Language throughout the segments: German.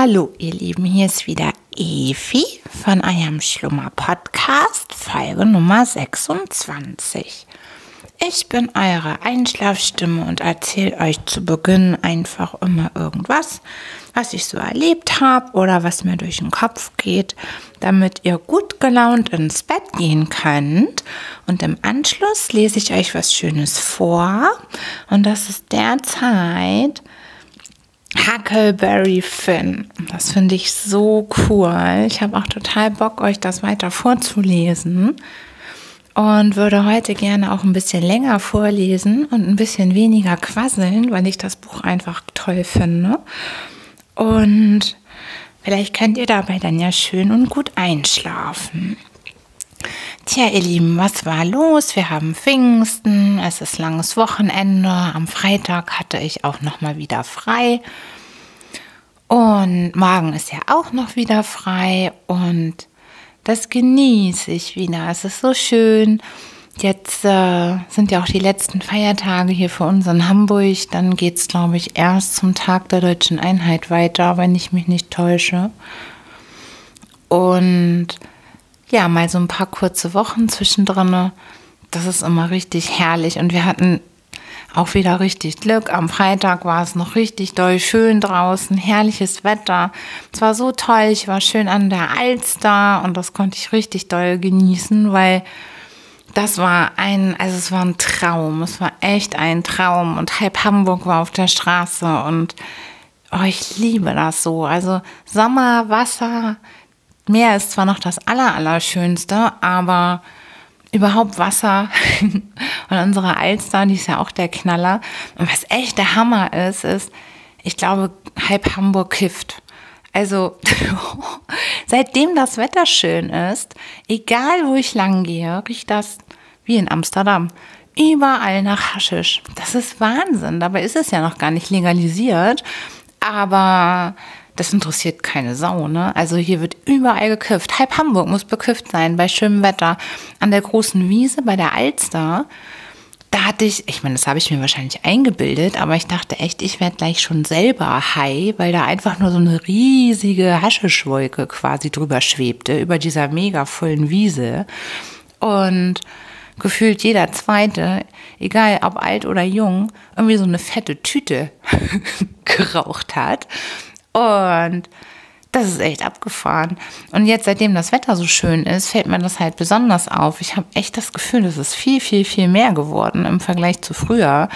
Hallo, ihr Lieben, hier ist wieder Evi von eurem Schlummer Podcast, Folge Nummer 26. Ich bin eure Einschlafstimme und erzähle euch zu Beginn einfach immer irgendwas, was ich so erlebt habe oder was mir durch den Kopf geht, damit ihr gut gelaunt ins Bett gehen könnt. Und im Anschluss lese ich euch was Schönes vor. Und das ist derzeit Huckleberry Finn. Das finde ich so cool. Ich habe auch total Bock, euch das weiter vorzulesen. Und würde heute gerne auch ein bisschen länger vorlesen und ein bisschen weniger quasseln, weil ich das Buch einfach toll finde. Und vielleicht könnt ihr dabei dann ja schön und gut einschlafen. Tja, ihr Lieben, was war los? Wir haben Pfingsten, es ist langes Wochenende. Am Freitag hatte ich auch noch mal wieder frei. Und morgen ist ja auch noch wieder frei und das genieße ich wieder. Es ist so schön. Jetzt äh, sind ja auch die letzten Feiertage hier für uns in Hamburg. Dann geht es, glaube ich, erst zum Tag der deutschen Einheit weiter, wenn ich mich nicht täusche. Und ja, mal so ein paar kurze Wochen zwischendrin. Das ist immer richtig herrlich. Und wir hatten auch wieder richtig Glück. Am Freitag war es noch richtig doll schön draußen, herrliches Wetter. Es war so toll, ich war schön an der Alster und das konnte ich richtig doll genießen, weil das war ein, also es war ein Traum. Es war echt ein Traum und halb Hamburg war auf der Straße und oh, ich liebe das so. Also Sommer, Wasser, Meer ist zwar noch das Allerallerschönste, aber überhaupt Wasser und unsere Alster, die ist ja auch der Knaller. Und was echt der Hammer ist, ist, ich glaube, halb Hamburg kifft. Also seitdem das Wetter schön ist, egal wo ich lang gehe, riecht das wie in Amsterdam. Überall nach Haschisch. Das ist Wahnsinn. Dabei ist es ja noch gar nicht legalisiert. Aber das interessiert keine Sau, ne? Also hier wird überall gekifft. Halb Hamburg muss bekifft sein bei schönem Wetter. An der großen Wiese bei der Alster, da hatte ich, ich meine, das habe ich mir wahrscheinlich eingebildet, aber ich dachte echt, ich werde gleich schon selber high, weil da einfach nur so eine riesige Hascheschwolke quasi drüber schwebte, über dieser mega vollen Wiese. Und gefühlt jeder zweite, egal ob alt oder jung, irgendwie so eine fette Tüte geraucht hat. Und das ist echt abgefahren. Und jetzt, seitdem das Wetter so schön ist, fällt mir das halt besonders auf. Ich habe echt das Gefühl, es ist viel, viel, viel mehr geworden im Vergleich zu früher.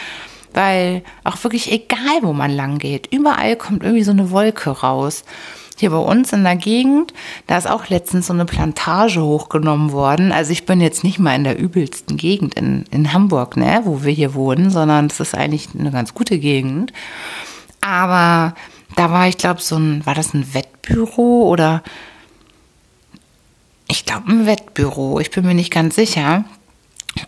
Weil auch wirklich egal, wo man lang geht, überall kommt irgendwie so eine Wolke raus. Hier bei uns in der Gegend, da ist auch letztens so eine Plantage hochgenommen worden. Also ich bin jetzt nicht mal in der übelsten Gegend in, in Hamburg, ne, wo wir hier wohnen, sondern es ist eigentlich eine ganz gute Gegend. Aber da war ich glaube so ein, war das ein Wettbüro oder ich glaube ein Wettbüro, ich bin mir nicht ganz sicher.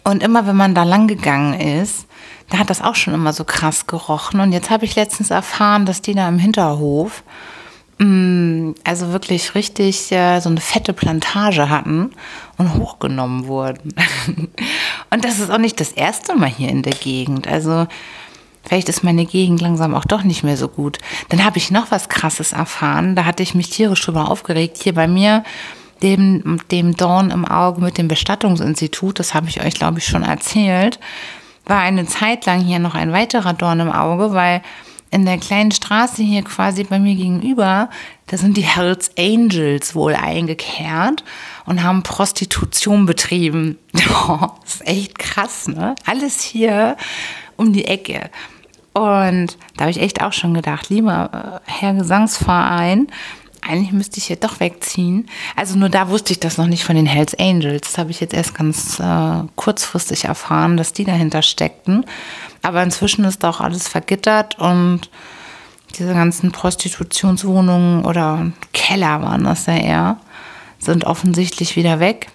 Und immer wenn man da lang gegangen ist, da hat das auch schon immer so krass gerochen. Und jetzt habe ich letztens erfahren, dass die da im Hinterhof mm, also wirklich richtig äh, so eine fette Plantage hatten und hochgenommen wurden. und das ist auch nicht das erste Mal hier in der Gegend. Also Vielleicht ist meine Gegend langsam auch doch nicht mehr so gut. Dann habe ich noch was Krasses erfahren. Da hatte ich mich tierisch drüber aufgeregt. Hier bei mir, dem, dem Dorn im Auge mit dem Bestattungsinstitut, das habe ich euch, glaube ich, schon erzählt, war eine Zeit lang hier noch ein weiterer Dorn im Auge, weil in der kleinen Straße hier quasi bei mir gegenüber, da sind die Hells Angels wohl eingekehrt und haben Prostitution betrieben. Das ist echt krass, ne? Alles hier um die Ecke. Und da habe ich echt auch schon gedacht, lieber äh, Herr Gesangsverein, eigentlich müsste ich ja doch wegziehen. Also nur da wusste ich das noch nicht von den Hells Angels. Das habe ich jetzt erst ganz äh, kurzfristig erfahren, dass die dahinter steckten. Aber inzwischen ist auch alles vergittert und diese ganzen Prostitutionswohnungen oder Keller waren das ja eher, sind offensichtlich wieder weg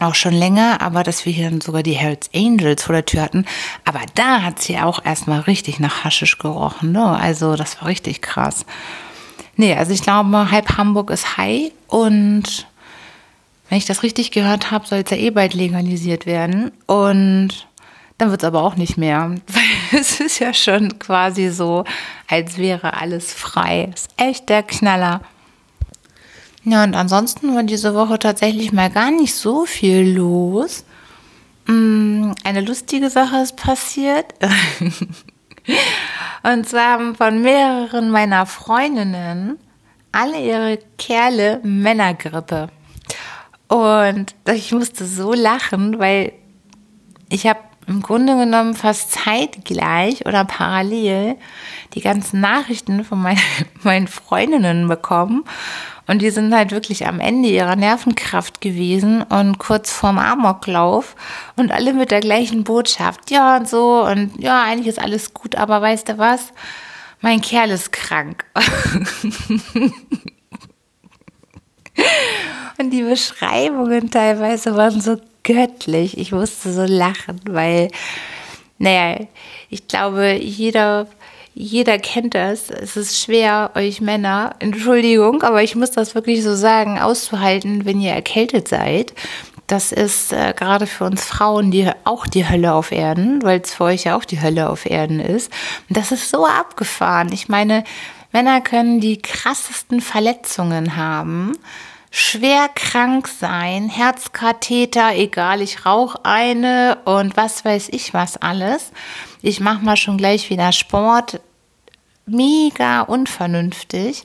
auch schon länger, aber dass wir hier sogar die Hells Angels vor der Tür hatten. Aber da hat sie auch erstmal richtig nach Haschisch gerochen. Ne? Also das war richtig krass. Nee, also ich glaube, halb Hamburg ist high und wenn ich das richtig gehört habe, soll es ja eh bald legalisiert werden. Und dann wird es aber auch nicht mehr. es ist ja schon quasi so, als wäre alles frei. Ist echt der Knaller. Ja, und ansonsten war diese Woche tatsächlich mal gar nicht so viel los. Mm, eine lustige Sache ist passiert. Und zwar haben von mehreren meiner Freundinnen alle ihre Kerle Männergrippe. Und ich musste so lachen, weil ich habe im Grunde genommen fast zeitgleich oder parallel die ganzen Nachrichten von meinen, meinen Freundinnen bekommen. Und die sind halt wirklich am Ende ihrer Nervenkraft gewesen und kurz vorm Amoklauf und alle mit der gleichen Botschaft. Ja und so und ja, eigentlich ist alles gut, aber weißt du was? Mein Kerl ist krank. und die Beschreibungen teilweise waren so göttlich. Ich musste so lachen, weil, naja, ich glaube, jeder jeder kennt das. Es ist schwer, euch Männer, Entschuldigung, aber ich muss das wirklich so sagen, auszuhalten, wenn ihr erkältet seid. Das ist äh, gerade für uns Frauen die, auch die Hölle auf Erden, weil es für euch ja auch die Hölle auf Erden ist. Und das ist so abgefahren. Ich meine, Männer können die krassesten Verletzungen haben schwer krank sein, Herzkatheter, egal, ich rauche eine und was weiß ich was alles. Ich mache mal schon gleich wieder Sport. Mega unvernünftig.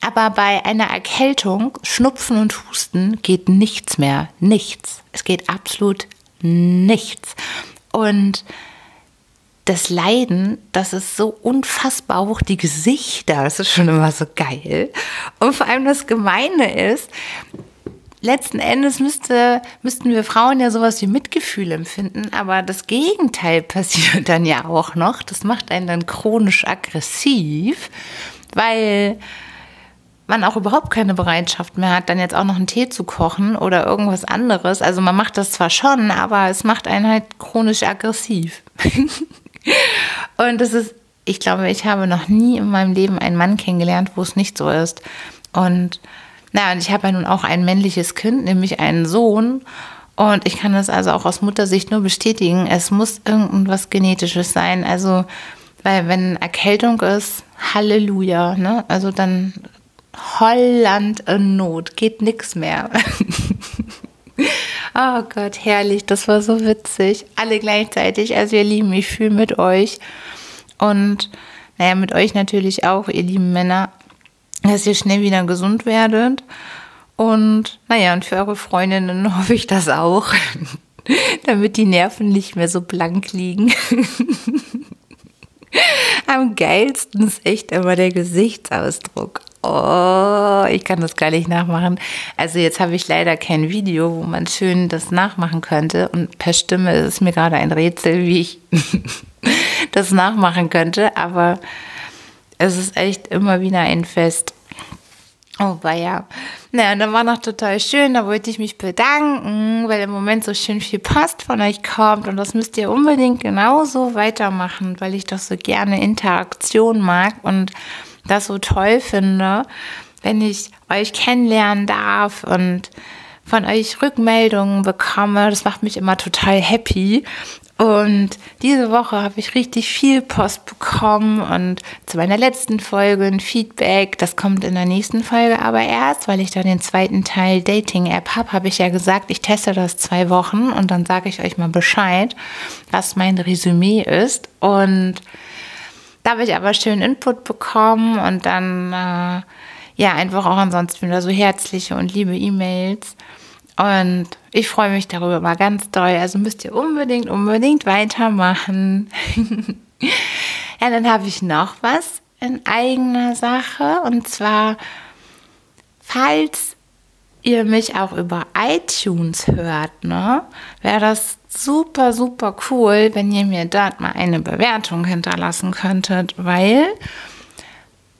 Aber bei einer Erkältung, Schnupfen und Husten geht nichts mehr. Nichts. Es geht absolut nichts. Und das Leiden, das ist so unfassbar hoch, die Gesichter, das ist schon immer so geil. Und vor allem das Gemeine ist, letzten Endes müsste, müssten wir Frauen ja sowas wie Mitgefühl empfinden, aber das Gegenteil passiert dann ja auch noch. Das macht einen dann chronisch aggressiv, weil man auch überhaupt keine Bereitschaft mehr hat, dann jetzt auch noch einen Tee zu kochen oder irgendwas anderes. Also man macht das zwar schon, aber es macht einen halt chronisch aggressiv. Und das ist, ich glaube, ich habe noch nie in meinem Leben einen Mann kennengelernt, wo es nicht so ist. Und naja, und ich habe ja nun auch ein männliches Kind, nämlich einen Sohn. Und ich kann das also auch aus Muttersicht nur bestätigen. Es muss irgendwas Genetisches sein. Also, weil wenn Erkältung ist, Halleluja, ne? Also dann Holland in Not, geht nichts mehr. Oh Gott, herrlich, das war so witzig. Alle gleichzeitig, also ihr Lieben, ich fühle mit euch. Und naja, mit euch natürlich auch, ihr lieben Männer, dass ihr schnell wieder gesund werdet. Und naja, und für eure Freundinnen hoffe ich das auch, damit die Nerven nicht mehr so blank liegen. Am geilsten ist echt immer der Gesichtsausdruck. Oh, ich kann das gar nicht nachmachen. Also jetzt habe ich leider kein Video, wo man schön das nachmachen könnte. Und per Stimme ist es mir gerade ein Rätsel, wie ich das nachmachen könnte. Aber es ist echt immer wieder ein Fest. Oh, war ja. Naja, und dann war noch total schön, da wollte ich mich bedanken, weil im Moment so schön viel Post von euch kommt und das müsst ihr unbedingt genauso weitermachen, weil ich das so gerne Interaktion mag und das so toll finde, wenn ich euch kennenlernen darf und von euch Rückmeldungen bekomme. Das macht mich immer total happy. Und diese Woche habe ich richtig viel Post bekommen und zu meiner letzten Folge ein Feedback. Das kommt in der nächsten Folge aber erst, weil ich da den zweiten Teil Dating-App habe, habe ich ja gesagt, ich teste das zwei Wochen und dann sage ich euch mal Bescheid, was mein Resümee ist. Und da habe ich aber schön Input bekommen und dann, äh, ja, einfach auch ansonsten wieder so herzliche und liebe E-Mails. Und ich freue mich darüber mal ganz doll. Also müsst ihr unbedingt, unbedingt weitermachen. ja, dann habe ich noch was in eigener Sache. Und zwar, falls ihr mich auch über iTunes hört, ne, wäre das super, super cool, wenn ihr mir dort mal eine Bewertung hinterlassen könntet, weil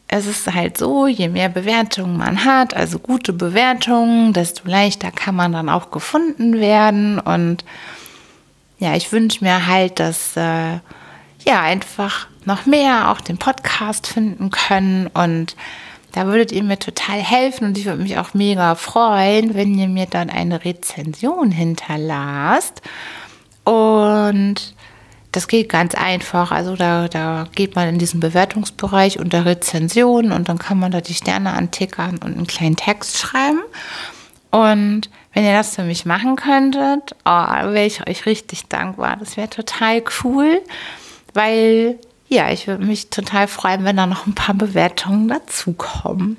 es ist halt so, je mehr Bewertungen man hat, also gute Bewertungen, desto leichter kann man dann auch gefunden werden. Und ja, ich wünsche mir halt, dass äh, ja einfach noch mehr auch den Podcast finden können und da würdet ihr mir total helfen und ich würde mich auch mega freuen, wenn ihr mir dann eine Rezension hinterlasst. Und das geht ganz einfach. Also da, da geht man in diesen Bewertungsbereich unter Rezensionen und dann kann man da die Sterne antickern und einen kleinen Text schreiben. Und wenn ihr das für mich machen könntet, oh, wäre ich euch richtig dankbar. Das wäre total cool, weil ja, ich würde mich total freuen, wenn da noch ein paar Bewertungen dazukommen.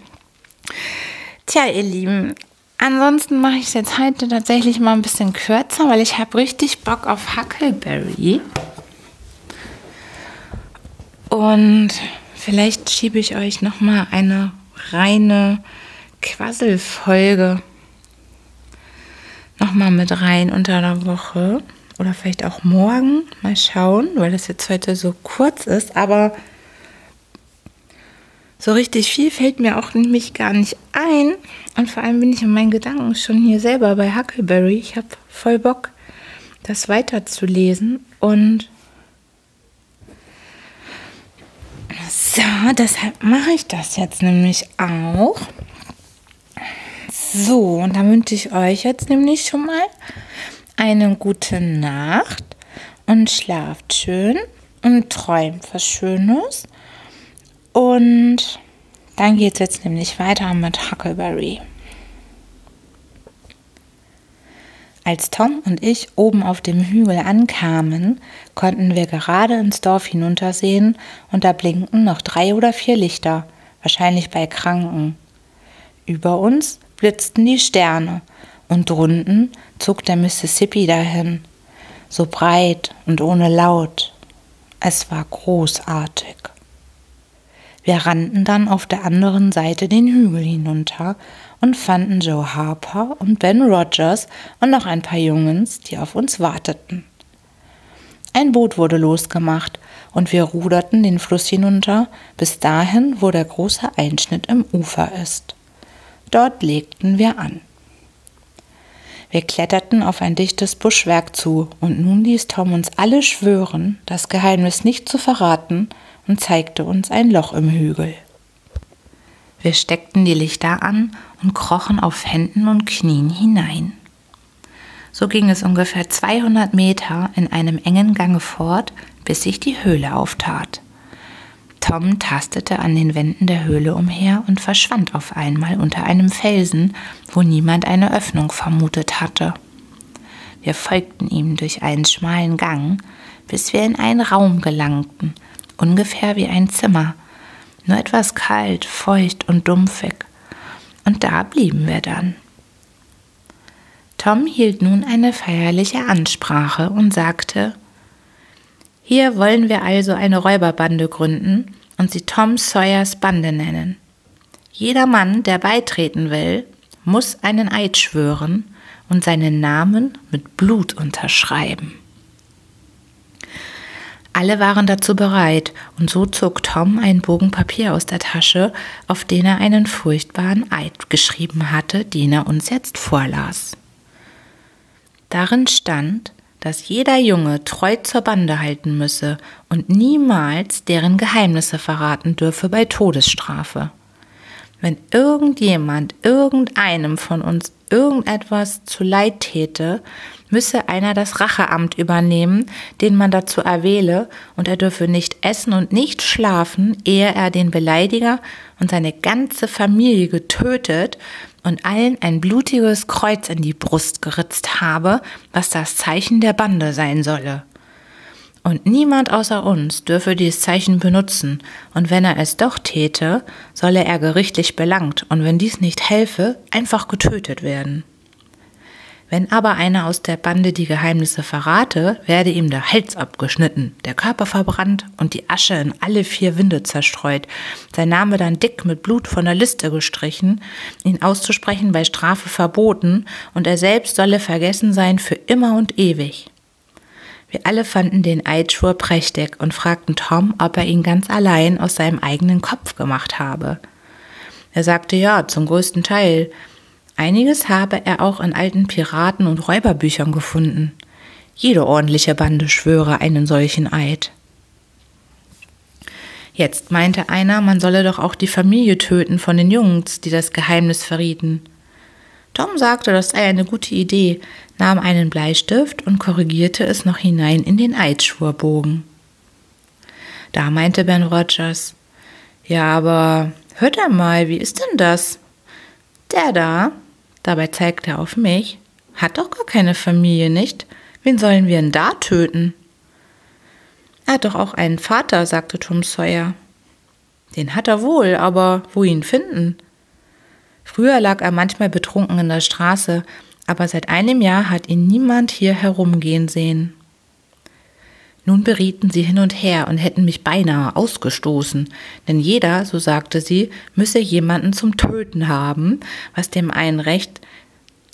Tja, ihr Lieben, ansonsten mache ich es jetzt heute tatsächlich mal ein bisschen kürzer, weil ich habe richtig Bock auf Huckleberry. Und vielleicht schiebe ich euch noch mal eine reine Quasselfolge noch mal mit rein unter der Woche oder vielleicht auch morgen. Mal schauen, weil das jetzt heute so kurz ist. Aber so richtig viel fällt mir auch nämlich gar nicht ein. Und vor allem bin ich in meinen Gedanken schon hier selber bei Huckleberry. Ich habe voll Bock, das weiterzulesen. Und so, deshalb mache ich das jetzt nämlich auch. So, und da wünsche ich euch jetzt nämlich schon mal eine gute Nacht und schlaft schön und träumt was Schönes. Und dann geht es jetzt nämlich weiter mit Huckleberry. Als Tom und ich oben auf dem Hügel ankamen, konnten wir gerade ins Dorf hinuntersehen und da blinkten noch drei oder vier Lichter, wahrscheinlich bei Kranken. Über uns blitzten die Sterne und drunten zog der Mississippi dahin, so breit und ohne Laut. Es war großartig. Wir rannten dann auf der anderen Seite den Hügel hinunter und fanden Joe Harper und Ben Rogers und noch ein paar Jungens, die auf uns warteten. Ein Boot wurde losgemacht und wir ruderten den Fluss hinunter bis dahin, wo der große Einschnitt im Ufer ist. Dort legten wir an. Wir kletterten auf ein dichtes Buschwerk zu, und nun ließ Tom uns alle schwören, das Geheimnis nicht zu verraten, und zeigte uns ein Loch im Hügel. Wir steckten die Lichter an und krochen auf Händen und Knien hinein. So ging es ungefähr 200 Meter in einem engen Gange fort, bis sich die Höhle auftat. Tom tastete an den Wänden der Höhle umher und verschwand auf einmal unter einem Felsen, wo niemand eine Öffnung vermutet hatte. Wir folgten ihm durch einen schmalen Gang, bis wir in einen Raum gelangten, ungefähr wie ein Zimmer, nur etwas kalt, feucht und dumpfig. Und da blieben wir dann. Tom hielt nun eine feierliche Ansprache und sagte Hier wollen wir also eine Räuberbande gründen und sie Tom Sawyers Bande nennen. Jeder Mann, der beitreten will, muss einen Eid schwören und seinen Namen mit Blut unterschreiben. Alle waren dazu bereit, und so zog Tom einen Bogen Papier aus der Tasche, auf den er einen furchtbaren Eid geschrieben hatte, den er uns jetzt vorlas. Darin stand, dass jeder Junge treu zur Bande halten müsse und niemals deren Geheimnisse verraten dürfe bei Todesstrafe. Wenn irgendjemand irgendeinem von uns irgendetwas zu leid täte, müsse einer das Racheamt übernehmen, den man dazu erwähle, und er dürfe nicht essen und nicht schlafen, ehe er den Beleidiger und seine ganze Familie getötet und allen ein blutiges Kreuz in die Brust geritzt habe, was das Zeichen der Bande sein solle. Und niemand außer uns dürfe dieses Zeichen benutzen, und wenn er es doch täte, solle er gerichtlich belangt, und wenn dies nicht helfe, einfach getötet werden. Wenn aber einer aus der Bande die Geheimnisse verrate, werde ihm der Hals abgeschnitten, der Körper verbrannt und die Asche in alle vier Winde zerstreut, sein Name dann dick mit Blut von der Liste gestrichen, ihn auszusprechen bei Strafe verboten, und er selbst solle vergessen sein für immer und ewig. Wir alle fanden den Eidschwur prächtig und fragten Tom, ob er ihn ganz allein aus seinem eigenen Kopf gemacht habe. Er sagte ja, zum größten Teil, Einiges habe er auch in alten Piraten- und Räuberbüchern gefunden. Jede ordentliche Bande schwöre einen solchen Eid. Jetzt meinte einer, man solle doch auch die Familie töten von den Jungs, die das Geheimnis verrieten. Tom sagte, das sei eine gute Idee, nahm einen Bleistift und korrigierte es noch hinein in den Eidschwurbogen. Da meinte Ben Rogers, ja, aber hört er mal, wie ist denn das? Der da, dabei zeigte er auf mich, hat doch gar keine Familie, nicht? Wen sollen wir denn da töten? Er hat doch auch einen Vater, sagte Tom Sawyer. Den hat er wohl, aber wo ihn finden? Früher lag er manchmal betrunken in der Straße, aber seit einem Jahr hat ihn niemand hier herumgehen sehen. Nun berieten sie hin und her und hätten mich beinahe ausgestoßen, denn jeder, so sagte sie, müsse jemanden zum Töten haben, was dem einen recht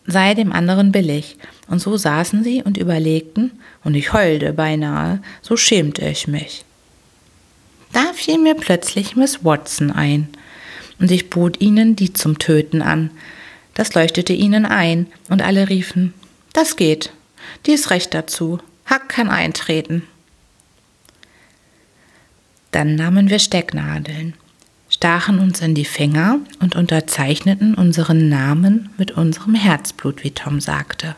sei, dem anderen billig. Und so saßen sie und überlegten, und ich heulte beinahe, so schämte ich mich. Da fiel mir plötzlich Miss Watson ein, und ich bot ihnen die zum Töten an. Das leuchtete ihnen ein, und alle riefen, das geht, die ist recht dazu, Hack kann eintreten. Dann nahmen wir Stecknadeln, stachen uns in die Finger und unterzeichneten unseren Namen mit unserem Herzblut, wie Tom sagte.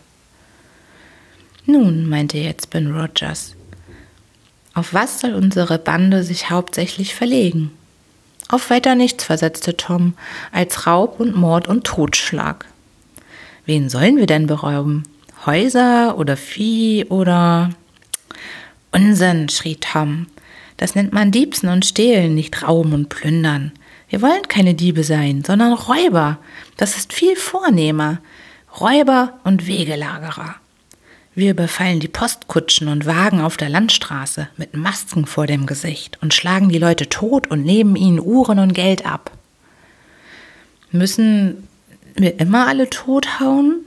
Nun, meinte jetzt Ben Rogers, auf was soll unsere Bande sich hauptsächlich verlegen? Auf weiter nichts, versetzte Tom, als Raub und Mord und Totschlag. Wen sollen wir denn berauben? Häuser oder Vieh oder. Unsinn, schrie Tom. Das nennt man Diebsen und Stehlen, nicht Rauben und Plündern. Wir wollen keine Diebe sein, sondern Räuber. Das ist viel vornehmer. Räuber und Wegelagerer. Wir überfallen die Postkutschen und Wagen auf der Landstraße mit Masken vor dem Gesicht und schlagen die Leute tot und nehmen ihnen Uhren und Geld ab. Müssen wir immer alle tothauen?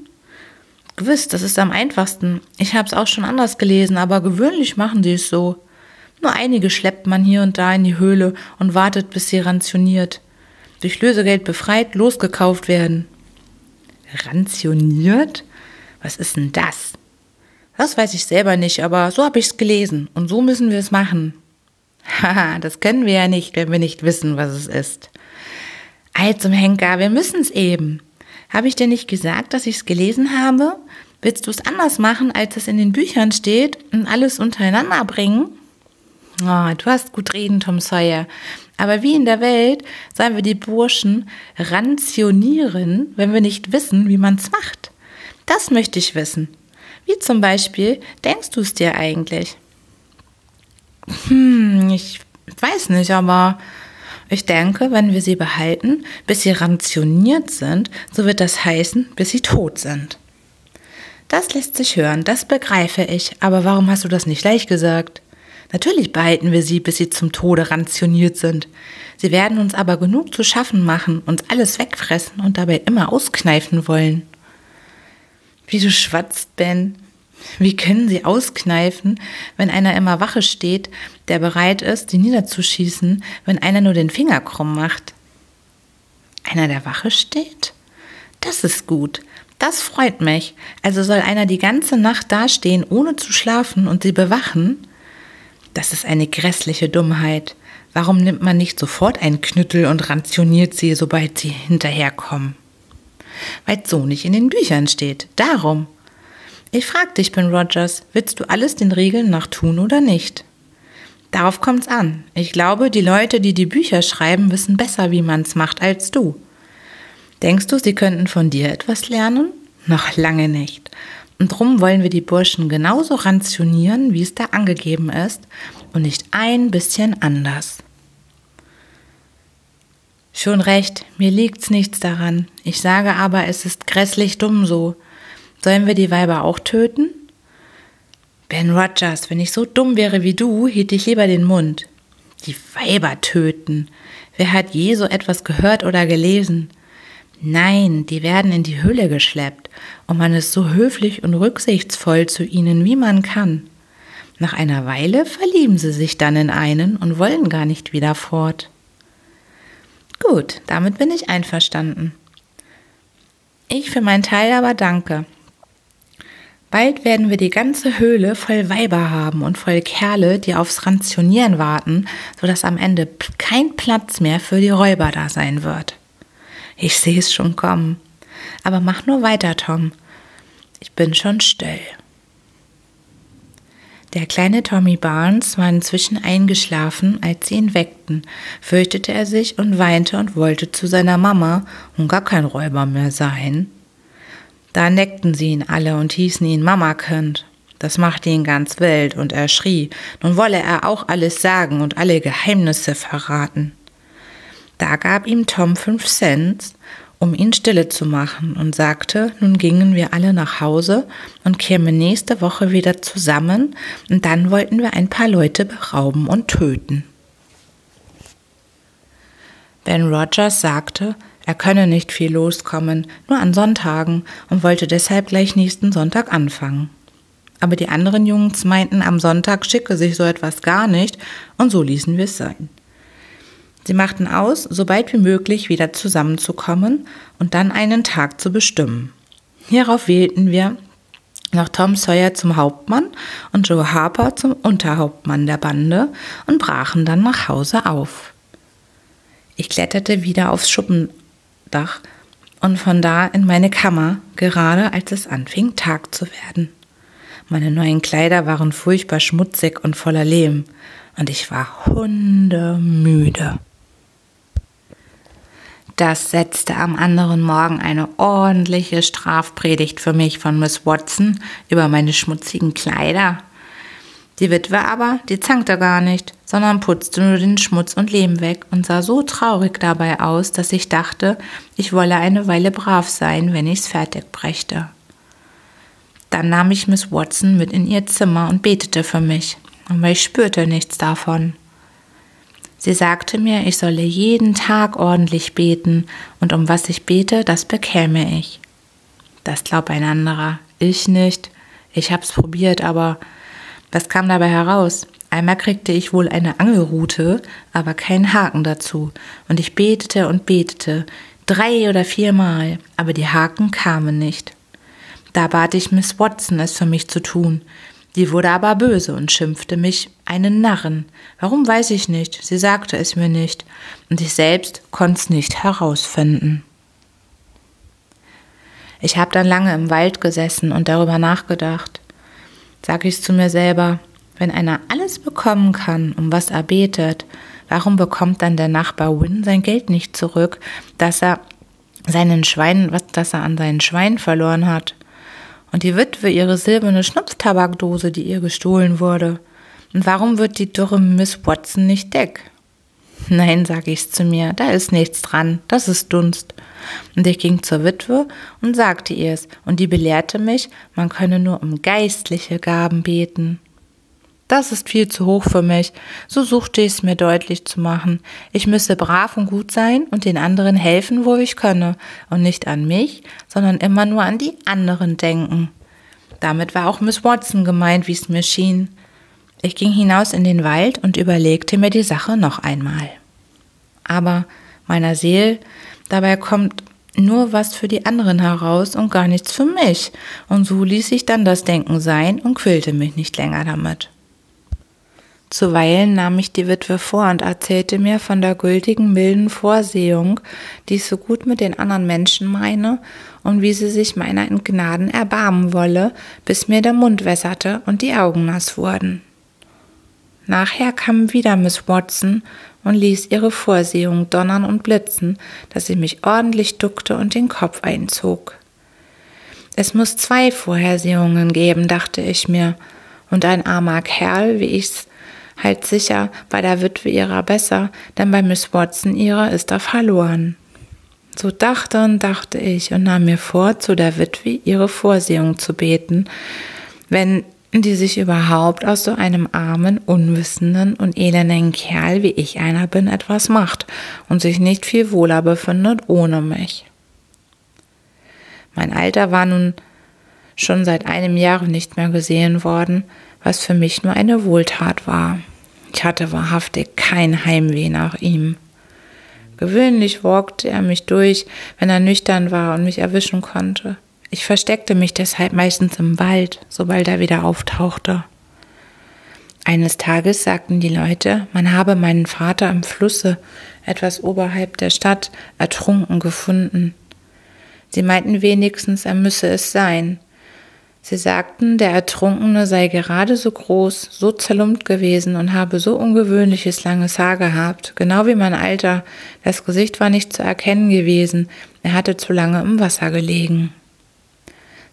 Gewiss, das ist am einfachsten. Ich habe es auch schon anders gelesen, aber gewöhnlich machen sie es so. Nur einige schleppt man hier und da in die Höhle und wartet, bis sie rationiert, durch Lösegeld befreit, losgekauft werden. Rationiert? Was ist denn das? Das weiß ich selber nicht, aber so habe ich es gelesen und so müssen wir es machen. Haha, das können wir ja nicht, wenn wir nicht wissen, was es ist. Ei zum Henker, wir müssen es eben. Habe ich dir nicht gesagt, dass ich es gelesen habe? Willst du es anders machen, als es in den Büchern steht und alles untereinander bringen? Oh, du hast gut reden, Tom Sawyer. Aber wie in der Welt sollen wir die Burschen rationieren, wenn wir nicht wissen, wie man es macht? Das möchte ich wissen. Wie zum Beispiel, denkst du es dir eigentlich? Hm, ich weiß nicht, aber ich denke, wenn wir sie behalten, bis sie rationiert sind, so wird das heißen, bis sie tot sind. Das lässt sich hören, das begreife ich, aber warum hast du das nicht gleich gesagt? Natürlich behalten wir sie, bis sie zum Tode rationiert sind. Sie werden uns aber genug zu schaffen machen, uns alles wegfressen und dabei immer auskneifen wollen. Wie du schwatzt, Ben. Wie können sie auskneifen, wenn einer immer Wache steht, der bereit ist, sie niederzuschießen, wenn einer nur den Finger krumm macht? Einer, der Wache steht? Das ist gut. Das freut mich. Also soll einer die ganze Nacht dastehen, ohne zu schlafen und sie bewachen? Das ist eine grässliche Dummheit. Warum nimmt man nicht sofort einen Knüttel und rationiert sie, sobald sie hinterherkommen? Weil so nicht in den Büchern steht. Darum. Ich frag dich, Ben Rogers, willst du alles den Regeln nach tun oder nicht? Darauf kommt's an. Ich glaube, die Leute, die die Bücher schreiben, wissen besser, wie man's macht, als du. Denkst du, sie könnten von dir etwas lernen? Noch lange nicht. Und drum wollen wir die Burschen genauso rationieren, wie es da angegeben ist, und nicht ein bisschen anders. Schon recht, mir liegt's nichts daran. Ich sage aber, es ist grässlich dumm so. Sollen wir die Weiber auch töten? Ben Rogers, wenn ich so dumm wäre wie du, hielt ich lieber den Mund. Die Weiber töten. Wer hat je so etwas gehört oder gelesen? Nein, die werden in die Höhle geschleppt, und man ist so höflich und rücksichtsvoll zu ihnen, wie man kann. Nach einer Weile verlieben sie sich dann in einen und wollen gar nicht wieder fort. Gut, damit bin ich einverstanden. Ich für meinen Teil aber danke. Bald werden wir die ganze Höhle voll Weiber haben und voll Kerle, die aufs Rationieren warten, sodass am Ende kein Platz mehr für die Räuber da sein wird. Ich sehe es schon kommen. Aber mach nur weiter, Tom. Ich bin schon still. Der kleine Tommy Barnes war inzwischen eingeschlafen, als sie ihn weckten, fürchtete er sich und weinte und wollte zu seiner Mama und gar kein Räuber mehr sein. Da neckten sie ihn alle und hießen ihn Mamakind. Das machte ihn ganz wild und er schrie, nun wolle er auch alles sagen und alle Geheimnisse verraten. Da gab ihm Tom fünf Cent um ihn stille zu machen und sagte, nun gingen wir alle nach Hause und kämen nächste Woche wieder zusammen und dann wollten wir ein paar Leute berauben und töten. Ben Rogers sagte, er könne nicht viel loskommen, nur an Sonntagen und wollte deshalb gleich nächsten Sonntag anfangen. Aber die anderen Jungs meinten, am Sonntag schicke sich so etwas gar nicht und so ließen wir es sein. Sie machten aus, so bald wie möglich wieder zusammenzukommen und dann einen Tag zu bestimmen. Hierauf wählten wir noch Tom Sawyer zum Hauptmann und Joe Harper zum Unterhauptmann der Bande und brachen dann nach Hause auf. Ich kletterte wieder aufs Schuppendach und von da in meine Kammer, gerade als es anfing, Tag zu werden. Meine neuen Kleider waren furchtbar schmutzig und voller Lehm, und ich war hundemüde. Das setzte am anderen Morgen eine ordentliche Strafpredigt für mich von Miss Watson über meine schmutzigen Kleider. Die Witwe aber, die zankte gar nicht, sondern putzte nur den Schmutz und Lehm weg und sah so traurig dabei aus, dass ich dachte, ich wolle eine Weile brav sein, wenn ich's fertig brächte. Dann nahm ich Miss Watson mit in ihr Zimmer und betete für mich, aber ich spürte nichts davon. Sie sagte mir, ich solle jeden Tag ordentlich beten, und um was ich bete, das bekäme ich. Das glaubt ein anderer, ich nicht. Ich hab's probiert, aber was kam dabei heraus? Einmal kriegte ich wohl eine Angelrute, aber keinen Haken dazu, und ich betete und betete, drei oder viermal, aber die Haken kamen nicht. Da bat ich Miss Watson, es für mich zu tun. Die wurde aber böse und schimpfte mich einen Narren. Warum weiß ich nicht, sie sagte es mir nicht, und ich selbst konnt's nicht herausfinden. Ich habe dann lange im Wald gesessen und darüber nachgedacht. Sag ich's zu mir selber, wenn einer alles bekommen kann, um was er betet, warum bekommt dann der Nachbar Win sein Geld nicht zurück, dass er seinen Schwein, was, das er an seinen Schwein verloren hat? Und die Witwe ihre silberne Schnupftabakdose, die ihr gestohlen wurde. Und warum wird die dürre Miss Watson nicht deck? Nein, sag ich's zu mir, da ist nichts dran, das ist Dunst. Und ich ging zur Witwe und sagte ihr's, und die belehrte mich, man könne nur um geistliche Gaben beten. Das ist viel zu hoch für mich. So suchte ich es mir deutlich zu machen. Ich müsse brav und gut sein und den anderen helfen, wo ich könne. Und nicht an mich, sondern immer nur an die anderen denken. Damit war auch Miss Watson gemeint, wie es mir schien. Ich ging hinaus in den Wald und überlegte mir die Sache noch einmal. Aber meiner Seele, dabei kommt nur was für die anderen heraus und gar nichts für mich. Und so ließ ich dann das Denken sein und quälte mich nicht länger damit. Zuweilen nahm ich die Witwe vor und erzählte mir von der gültigen, milden Vorsehung, die ich so gut mit den anderen Menschen meine und wie sie sich meiner in Gnaden erbarmen wolle, bis mir der Mund wässerte und die Augen nass wurden. Nachher kam wieder Miss Watson und ließ ihre Vorsehung donnern und blitzen, dass sie mich ordentlich duckte und den Kopf einzog. Es muss zwei Vorhersehungen geben, dachte ich mir, und ein armer Kerl, wie ich's halt sicher bei der Witwe ihrer besser, denn bei Miss Watson ihrer ist er verloren. So dachte und dachte ich und nahm mir vor, zu der Witwe ihre Vorsehung zu beten, wenn die sich überhaupt aus so einem armen, unwissenden und elenden Kerl, wie ich einer bin, etwas macht und sich nicht viel wohler befindet ohne mich. Mein Alter war nun schon seit einem Jahre nicht mehr gesehen worden, was für mich nur eine Wohltat war. Ich hatte wahrhaftig kein Heimweh nach ihm. Gewöhnlich walkte er mich durch, wenn er nüchtern war und mich erwischen konnte. Ich versteckte mich deshalb meistens im Wald, sobald er wieder auftauchte. Eines Tages sagten die Leute, man habe meinen Vater im Flusse, etwas oberhalb der Stadt, ertrunken gefunden. Sie meinten wenigstens, er müsse es sein. Sie sagten, der Ertrunkene sei gerade so groß, so zerlumpt gewesen und habe so ungewöhnliches langes Haar gehabt, genau wie mein Alter. Das Gesicht war nicht zu erkennen gewesen, er hatte zu lange im Wasser gelegen.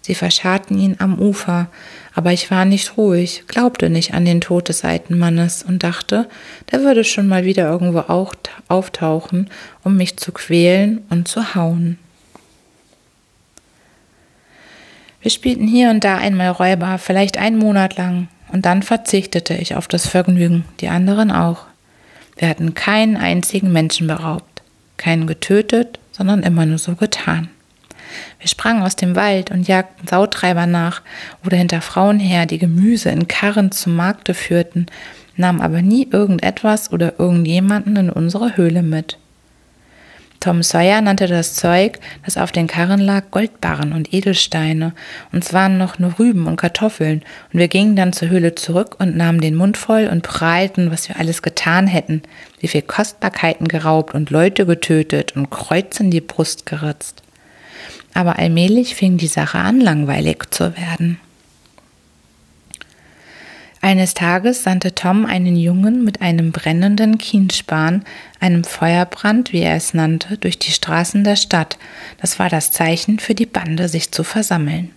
Sie verscharrten ihn am Ufer, aber ich war nicht ruhig, glaubte nicht an den Tod des alten Mannes und dachte, der würde schon mal wieder irgendwo auftauchen, um mich zu quälen und zu hauen. Wir spielten hier und da einmal Räuber, vielleicht einen Monat lang, und dann verzichtete ich auf das Vergnügen, die anderen auch. Wir hatten keinen einzigen Menschen beraubt, keinen getötet, sondern immer nur so getan. Wir sprangen aus dem Wald und jagten Sautreiber nach oder hinter Frauen her, die Gemüse in Karren zum Markte führten, nahmen aber nie irgendetwas oder irgendjemanden in unsere Höhle mit. Tom Sawyer nannte das Zeug, das auf den Karren lag, Goldbarren und Edelsteine. Uns waren noch nur Rüben und Kartoffeln. Und wir gingen dann zur Höhle zurück und nahmen den Mund voll und prahlten, was wir alles getan hätten, wie viel Kostbarkeiten geraubt und Leute getötet und Kreuz in die Brust geritzt. Aber allmählich fing die Sache an, langweilig zu werden. Eines Tages sandte Tom einen Jungen mit einem brennenden Kienspan, einem Feuerbrand, wie er es nannte, durch die Straßen der Stadt. Das war das Zeichen für die Bande, sich zu versammeln.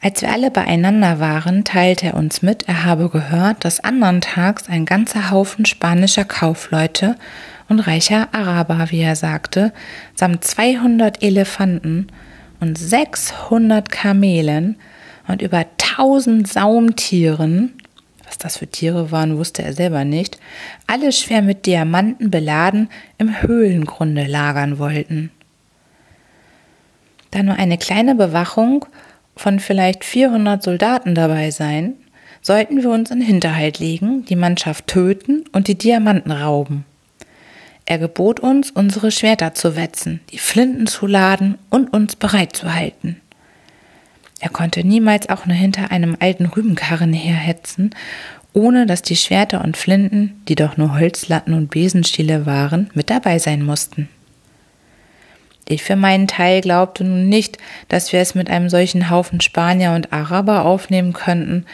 Als wir alle beieinander waren, teilte er uns mit, er habe gehört, dass andern Tags ein ganzer Haufen spanischer Kaufleute und reicher Araber, wie er sagte, samt 200 Elefanten und 600 Kamelen und über tausend Saumtieren, was das für Tiere waren, wusste er selber nicht, alle schwer mit Diamanten beladen im Höhlengrunde lagern wollten. Da nur eine kleine Bewachung von vielleicht 400 Soldaten dabei sein, sollten wir uns in Hinterhalt legen, die Mannschaft töten und die Diamanten rauben. Er gebot uns, unsere Schwerter zu wetzen, die Flinten zu laden und uns bereit zu halten. Er konnte niemals auch nur hinter einem alten Rübenkarren herhetzen, ohne dass die Schwerter und Flinten, die doch nur Holzlatten und Besenstiele waren, mit dabei sein mussten. Ich für meinen Teil glaubte nun nicht, dass wir es mit einem solchen Haufen Spanier und Araber aufnehmen könnten,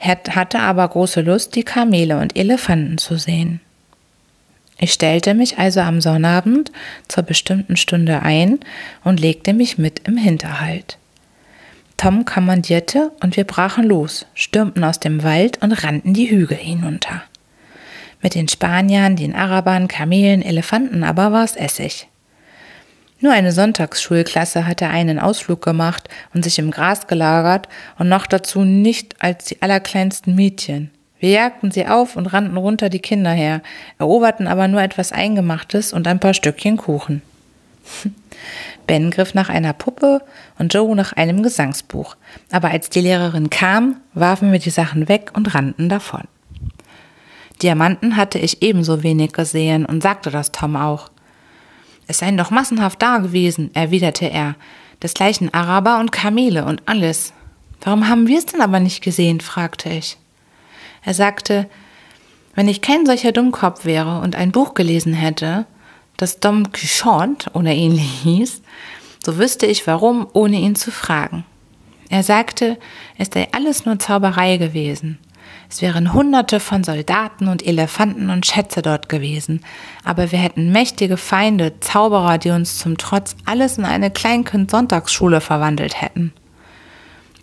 hatte aber große Lust, die Kamele und Elefanten zu sehen. Ich stellte mich also am Sonnabend zur bestimmten Stunde ein und legte mich mit im Hinterhalt. Tom kommandierte und wir brachen los, stürmten aus dem Wald und rannten die Hügel hinunter. Mit den Spaniern, den Arabern, Kamelen, Elefanten aber war es Essig. Nur eine Sonntagsschulklasse hatte einen Ausflug gemacht und sich im Gras gelagert und noch dazu nicht als die allerkleinsten Mädchen. Wir jagten sie auf und rannten runter die Kinder her, eroberten aber nur etwas Eingemachtes und ein paar Stückchen Kuchen. Ben griff nach einer Puppe und Joe nach einem Gesangsbuch. Aber als die Lehrerin kam, warfen wir die Sachen weg und rannten davon. Diamanten hatte ich ebenso wenig gesehen und sagte das Tom auch. Es seien doch massenhaft da gewesen, erwiderte er. Desgleichen Araber und Kamele und alles. Warum haben wir es denn aber nicht gesehen? fragte ich. Er sagte, wenn ich kein solcher Dummkopf wäre und ein Buch gelesen hätte, das Dom Quixote oder ähnlich hieß, so wüsste ich warum, ohne ihn zu fragen. Er sagte, es sei alles nur Zauberei gewesen. Es wären hunderte von Soldaten und Elefanten und Schätze dort gewesen, aber wir hätten mächtige Feinde, Zauberer, die uns zum Trotz alles in eine Kleinkind-Sonntagsschule verwandelt hätten.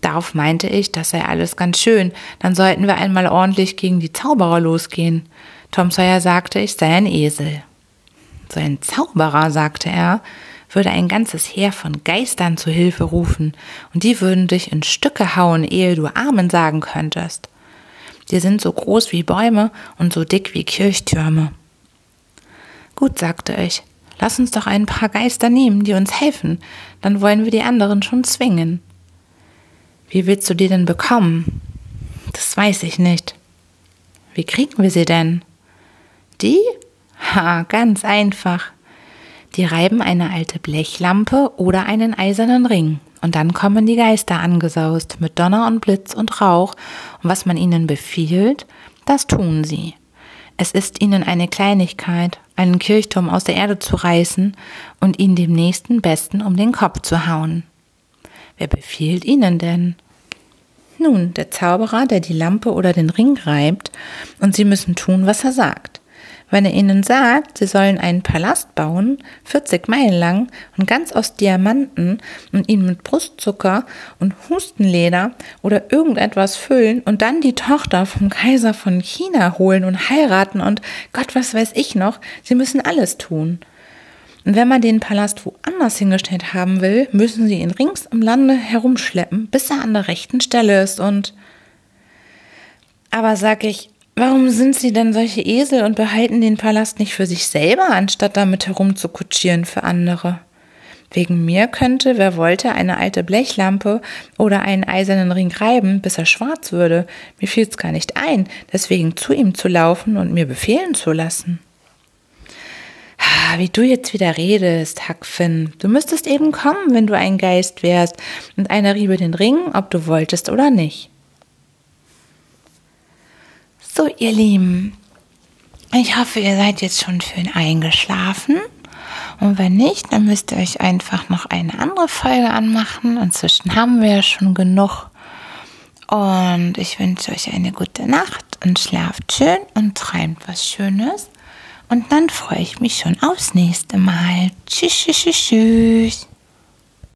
Darauf meinte ich, das sei alles ganz schön, dann sollten wir einmal ordentlich gegen die Zauberer losgehen. Tom Sawyer sagte, ich sei ein Esel. So ein Zauberer, sagte er, würde ein ganzes Heer von Geistern zu Hilfe rufen, und die würden dich in Stücke hauen, ehe du Amen sagen könntest. Die sind so groß wie Bäume und so dick wie Kirchtürme. Gut, sagte ich, lass uns doch ein paar Geister nehmen, die uns helfen, dann wollen wir die anderen schon zwingen. Wie willst du die denn bekommen? Das weiß ich nicht. Wie kriegen wir sie denn? Die? Ha, ganz einfach. Die reiben eine alte Blechlampe oder einen eisernen Ring. Und dann kommen die Geister angesaust mit Donner und Blitz und Rauch. Und was man ihnen befiehlt, das tun sie. Es ist ihnen eine Kleinigkeit, einen Kirchturm aus der Erde zu reißen und ihn dem nächsten Besten um den Kopf zu hauen. Wer befiehlt ihnen denn? Nun, der Zauberer, der die Lampe oder den Ring reibt, und sie müssen tun, was er sagt. Wenn er ihnen sagt, sie sollen einen Palast bauen, 40 Meilen lang und ganz aus Diamanten und ihn mit Brustzucker und Hustenleder oder irgendetwas füllen und dann die Tochter vom Kaiser von China holen und heiraten und Gott, was weiß ich noch, sie müssen alles tun. Und wenn man den Palast woanders hingestellt haben will, müssen sie ihn rings im Lande herumschleppen, bis er an der rechten Stelle ist und aber sag ich, Warum sind sie denn solche Esel und behalten den Palast nicht für sich selber, anstatt damit herumzukutschieren für andere? Wegen mir könnte, wer wollte, eine alte Blechlampe oder einen eisernen Ring reiben, bis er schwarz würde. Mir fiel's gar nicht ein, deswegen zu ihm zu laufen und mir befehlen zu lassen. wie du jetzt wieder redest, Hackfinn. Du müsstest eben kommen, wenn du ein Geist wärst, und einer riebe den Ring, ob du wolltest oder nicht. So, ihr Lieben, ich hoffe, ihr seid jetzt schon schön eingeschlafen. Und wenn nicht, dann müsst ihr euch einfach noch eine andere Folge anmachen. Inzwischen haben wir ja schon genug. Und ich wünsche euch eine gute Nacht und schlaft schön und träumt was Schönes. Und dann freue ich mich schon aufs nächste Mal. Tschüss, tschüss, tschüss.